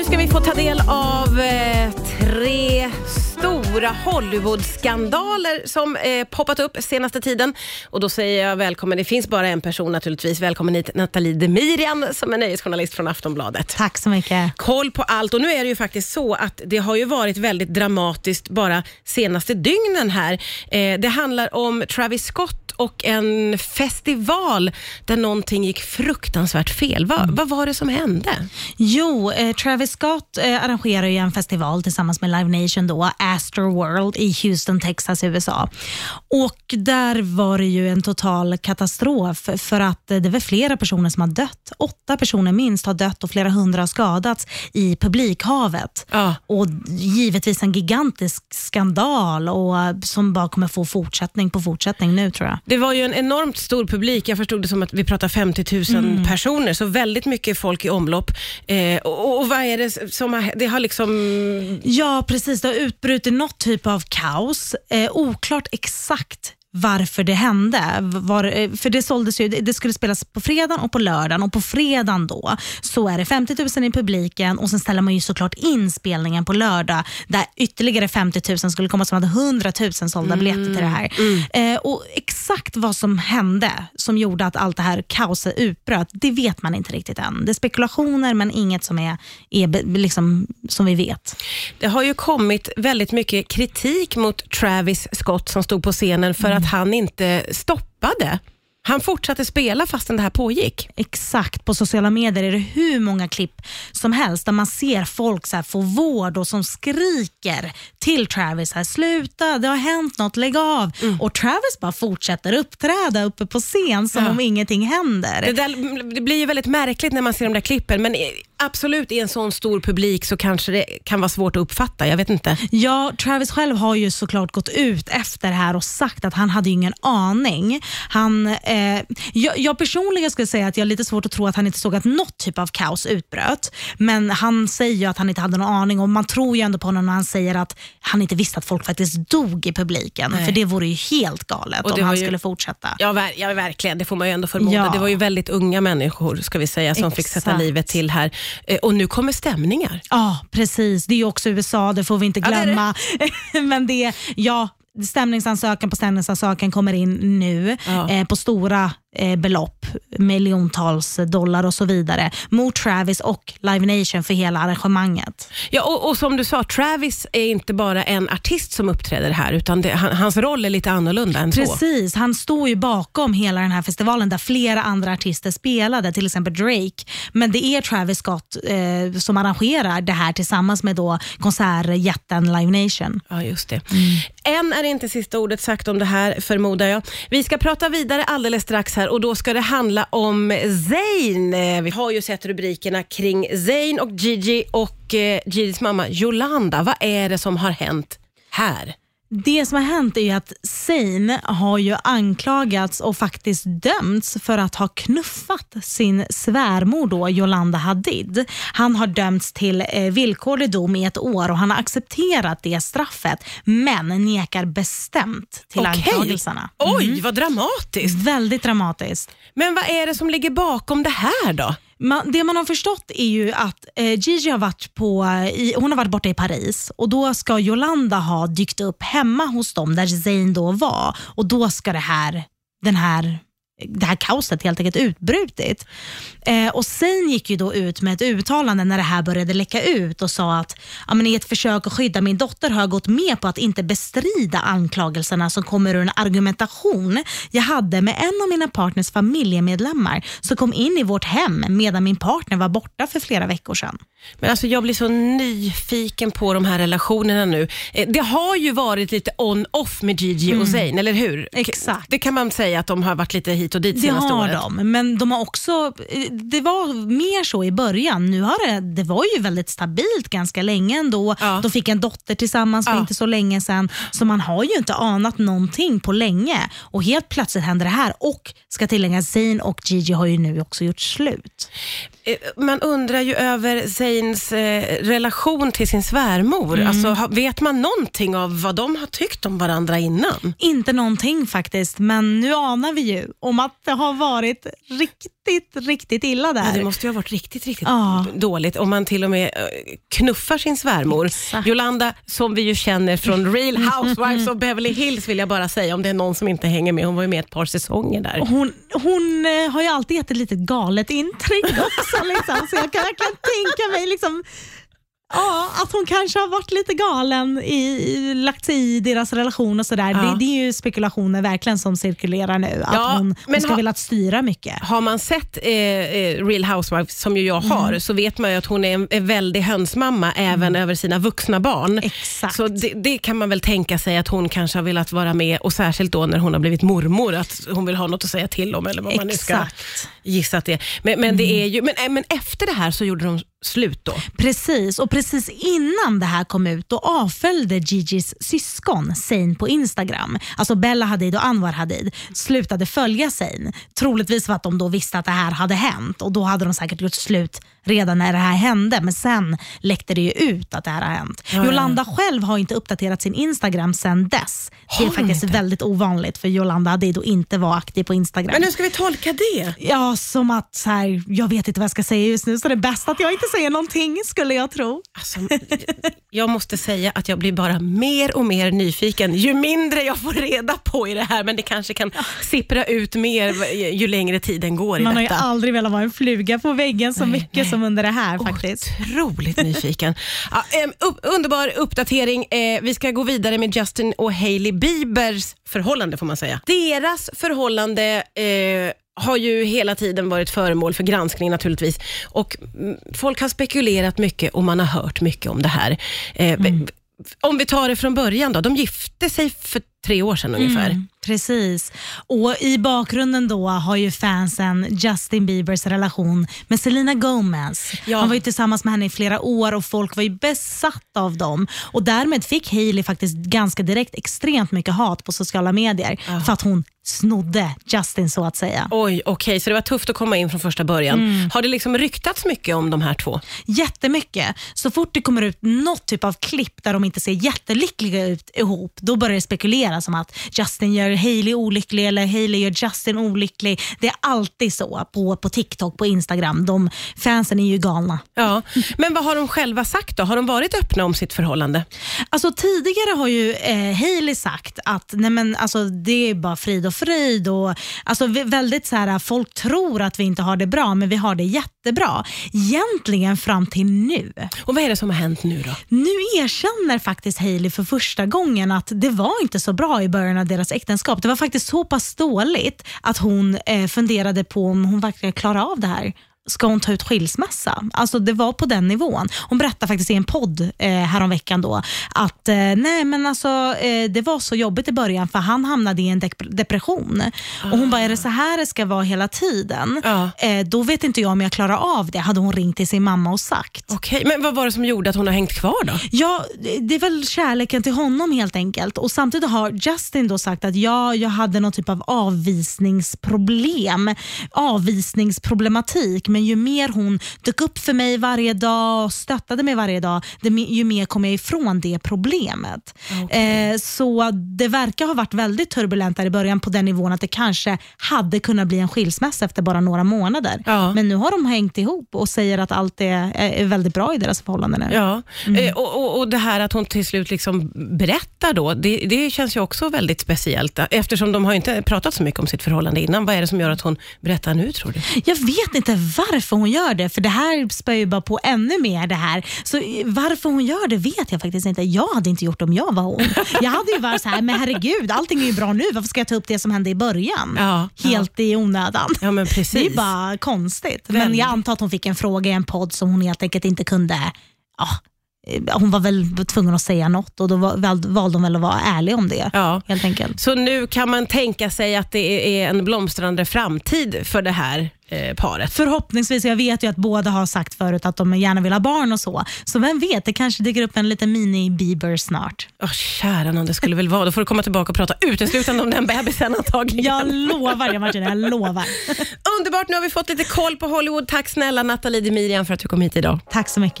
Nu ska vi få ta del av eh, tre stora Hollywood-skandaler som eh, poppat upp senaste tiden. Och då säger jag välkommen, det finns bara en person naturligtvis. Välkommen hit Nathalie Demirian som är nöjesjournalist från Aftonbladet. Tack så mycket. Koll på allt och nu är det ju faktiskt så att det har ju varit väldigt dramatiskt bara senaste dygnen här. Eh, det handlar om Travis Scott och en festival där någonting gick fruktansvärt fel. Va, Vad var det som hände? Jo, eh, Travis Scott eh, arrangerar ju en festival tillsammans med Live Nation, då, Astroworld i Houston, Texas, USA. Och Där var det ju en total katastrof för att det var flera personer som har dött. Åtta personer minst har dött och flera hundra har skadats i publikhavet. Ja. Och Givetvis en gigantisk skandal och som bara kommer få fortsättning på fortsättning nu tror jag. Det var ju en enormt stor publik. Jag förstod det som att vi pratar 50 000 personer, så väldigt mycket folk i omlopp. Eh, och, och vad är det som har, det har liksom... Ja, precis. Det har utbrutit något typ av kaos. Eh, oklart exakt varför det hände. Var, eh, för det, såldes ju, det skulle spelas på fredagen och på lördagen och på fredagen då så är det 50 000 i publiken och sen ställer man ju såklart in spelningen på lördag där ytterligare 50 000 skulle komma som hade 100 000 sålda biljetter till det här. Eh, och Exakt vad som hände som gjorde att allt det här kaoset utbröt, det vet man inte riktigt än. Det är spekulationer men inget som, är, är liksom, som vi vet. Det har ju kommit väldigt mycket kritik mot Travis Scott som stod på scenen för att han inte stoppade. Han fortsatte spela fastän det här pågick. Exakt, på sociala medier är det hur många klipp som helst där man ser folk så här få vård och som skriker till Travis, här, sluta, det har hänt något, lägg av. Och Travis bara fortsätter uppträda uppe på scen som Ja. om ingenting händer. Det, där, det blir ju väldigt märkligt när man ser de där klippen, men absolut i en sån stor publik så kanske det kan vara svårt att uppfatta. Jag vet inte. Ja, Travis själv har ju såklart gått ut efter det här och sagt att han hade ingen aning. Han, eh, jag, jag personligen skulle säga att jag har lite svårt att tro att han inte såg att något typ av kaos utbröt. Men han säger ju att han inte hade någon aning och man tror ju ändå på honom när han säger att han inte visste att folk faktiskt dog i publiken. Nej. För det vore ju helt galet Och om han ju- skulle fortsätta. Ja, ver- ja, verkligen. Det får man ju ändå förmoda. Ja. Det var ju väldigt unga människor ska vi säga, som fick sätta Exakt. livet till här. Eh, Och nu kommer stämningar. Ja, precis. Det är också USA, det får vi inte Ja, det det. glömma. Men det, ja, stämningsansökan på stämningsansökan kommer in nu Ja. eh, på stora belopp, miljontals dollar och så vidare, mot Travis och Live Nation för hela arrangemanget. Ja, och, och som du sa, Travis är inte bara en artist som uppträder här, utan det, han, hans roll är lite annorlunda än så. Precis, han står ju bakom hela den här festivalen där flera andra artister spelade, till exempel Drake. Men det är Travis Scott eh, som arrangerar det här tillsammans med då konsertjätten Live Nation. Ja, just det. Än är inte sista ordet sagt om det här, förmodar jag. Vi ska prata vidare alldeles strax här och då ska det handla om Zayn. Eh, vi har ju sett rubrikerna kring Zayn och Gigi och eh, Gigis mamma Yolanda. Vad är det som har hänt här? Det som har hänt är att Zayn har ju anklagats och faktiskt dömts för att ha knuffat sin svärmor då, Yolanda Hadid. Han har dömts till eh, villkorlig dom i ett år och han har accepterat det straffet men nekar bestämt till Okej. anklagelserna. Oj, vad dramatiskt. Väldigt dramatiskt. Men vad är det som ligger bakom det här då? Man, det man har förstått är ju att eh, Gigi har varit, på, eh, i, hon har varit borta i Paris och då ska Yolanda ha dykt upp hemma hos dem där Zayn då var och då ska det här, den här det här kaoset helt enkelt utbrutit. Eh, och Zayn gick ju då ut med ett uttalande när det här började läcka ut och sa att ja, men i ett försök att skydda min dotter har jag gått med på att inte bestrida anklagelserna som kommer ur en argumentation jag hade med en av mina partners familjemedlemmar som kom in i vårt hem medan min partner var borta för flera veckor sedan. Men alltså jag blir så nyfiken på de här relationerna nu. Eh, Det har ju varit lite on-off med Gigi och Zayn, eller hur? Exakt. Det kan man säga att de har varit lite hit och dit Det senaste har året. de, men de har också, det var mer så i början. Nu har det, det var ju väldigt stabilt ganska länge ändå. Ja. De fick en dotter tillsammans för Ja. inte så länge sedan. Så man har ju inte anat någonting på länge. Och helt plötsligt händer det här. Och ska tilläggas, Zayn och Gigi har ju nu också gjort slut. Eh, Man undrar ju över Zayns eh, relation till sin svärmor. Mm. Alltså, vet man någonting av vad de har tyckt om varandra innan? Inte någonting faktiskt, men nu anar vi ju. Och om att det har varit riktigt, riktigt illa Ja, där. det måste ju ha varit riktigt, riktigt Ja. dåligt om man till och med eh, knuffar sin svärmor. Exakt. Jolanda, som vi ju känner från Real Housewives of Beverly Hills, vill jag bara säga, om det är någon som inte hänger med. Hon var ju med ett par säsonger där. Hon, hon eh, har ju alltid gett ett litet galet intryck också. Liksom. Så jag kan verkligen tänka mig liksom, ja, att hon kanske har varit lite galen, i, lagt sig i deras relation och sådär. Ja. Det, det är ju spekulationer verkligen som cirkulerar nu. Att Ja, hon, hon ska ha- velat styra mycket. Har man sett eh, eh, Real Housewives, som ju jag har, Mm. så vet man ju att hon är en, en väldig hönsmamma även över sina vuxna barn. Exakt. Så det, det kan man väl tänka sig att hon kanske har velat vara med och särskilt då när hon har blivit mormor, att hon vill ha något att säga till om eller vad man nu ska gissa att det är. Men, men, det är ju, men, eh, men efter det här så gjorde de slut då? Precis, och precis innan det här kom ut då avföljde Gigi's syskon Zayn på Instagram. Alltså Bella Hadid och Anwar Hadid slutade följa Zayn. Troligtvis för att de då visste att det här hade hänt och då hade de säkert gjort slut redan när det här hände. Men sen läckte det ju ut att det här har hänt. ja, ja. Jolanda själv har inte uppdaterat sin Instagram sen dess. Det är faktiskt inte? väldigt ovanligt för Jolanda Hadid att inte vara aktiv på Instagram. Men hur ska vi tolka det? Ja, som att så här, jag vet inte vad jag ska säga just nu så det är bäst att jag inte säger någonting skulle jag tro. Alltså, jag måste säga att jag blir bara mer och mer nyfiken ju mindre jag får reda på i det här, men det kanske kan sippra ut mer ju längre tiden går i Man har ju detta. aldrig velat vara en fluga på väggen så Nej, mycket nej. som under det här faktiskt. Otroligt nyfiken. Ja, underbar uppdatering. Eh, vi ska gå vidare med Justin och Hailey Biebers förhållande får man säga. Deras förhållande eh, har ju hela tiden varit föremål för granskning naturligtvis. Och mm, Folk har spekulerat mycket och man har hört mycket om det här. Eh, Om vi tar det från början då. De gifte sig för tre år sedan ungefär. Mm, precis. Och I bakgrunden då har ju fansen Justin Biebers relation med Selena Gomez. Ja. Han var ju tillsammans med henne i flera år och folk var ju besatta av dem. Och Därmed fick Hailey faktiskt ganska direkt extremt mycket hat på sociala medier för att hon snodde Justin så att säga. Oj, okej, så det var tufft att komma in från första början. Mm. Har det liksom ryktats mycket om de här två? Jättemycket. Så fort det kommer ut något typ av klipp där de inte ser jättelyckliga ut ihop, då börjar det spekuleras om att Justin gör Hailey olycklig eller Hailey gör Justin olycklig. Det är alltid så på, på TikTok, på Instagram. De fansen är ju galna. Ja, men vad har de själva sagt då? Har de varit öppna om sitt förhållande? Alltså, tidigare har ju eh, Hailey sagt att nej men, alltså, det är bara frid och fröjd. Och, alltså, väldigt så här, folk tror att vi inte har det bra, men vi har det jättebra. Egentligen fram till nu. Och vad är det som har hänt nu då? Nu erkänner faktiskt Hailey för första gången att det var inte så bra i början av deras äktenskap. Det var faktiskt så pass dåligt att hon eh, funderade på om hon verkligen klarar av det här. Ska hon ta ut skilsmässa? Alltså det var på den nivån. Hon berättade faktiskt i en podd eh, häromveckan då att eh, nej men alltså, eh, det var så jobbigt i början för han hamnade i en dep- depression. Och Hon bara, är det så här det ska vara hela tiden? Ja. Eh, då vet inte jag om jag klarar av det, hade hon ringt till sin mamma och sagt. Okej, men vad var det som gjorde att hon har hängt kvar då? Ja, det- det är väl kärleken till honom helt enkelt. Och Samtidigt har Justin då sagt att ja, jag hade någon typ av avvisningsproblem, avvisningsproblematik. Men ju mer hon dök upp för mig varje dag och stöttade mig varje dag, ju mer kom jag ifrån det problemet. Eh, så det verkar ha varit väldigt turbulent där i början på den nivån att det kanske hade kunnat bli en skilsmässa efter bara några månader. Ja. Men nu har de hängt ihop och säger att allt är, är väldigt bra i deras förhållande nu. Ja, Mm. eh, och, och, och det här att hon till slut liksom berättar då, det, det känns ju också väldigt speciellt eftersom de har inte pratat så mycket om sitt förhållande innan. Vad är det som gör att hon berättar nu tror du? Jag vet inte varför hon gör det, för det här spär ju bara på ännu mer det här. Så eh, varför hon gör det vet jag faktiskt inte. Jag hade inte gjort det om jag var hon. Jag hade ju varit så här, men herregud, allting är ju bra nu. Varför ska jag ta upp det som hände i början? Ja, Helt i onödan. Ja, men Det är precis. bara konstigt. Men Väldigt. jag antar att hon fick en fråga i en podd som hon helt enkelt inte kunde ja, eh, hon var väl tvungen att säga något och då valde hon väl att vara ärlig om det. Ja. Helt enkelt. Så nu kan man tänka sig att det är en blomstrande framtid för det här eh, paret. Förhoppningsvis, jag vet ju att båda har sagt förut att de gärna vill ha barn och så. Så vem vet, det kanske dyker upp en liten mini-Bieber snart. Åh, kära någon, det skulle väl vara. Då får du komma tillbaka och prata uteslutande om den bebisen antagligen. Jag lovar det Martina, jag lovar. Underbart, nu har vi fått lite koll på Hollywood. Tack snälla Nathalie Demirian för att du kom hit idag. Tack så mycket.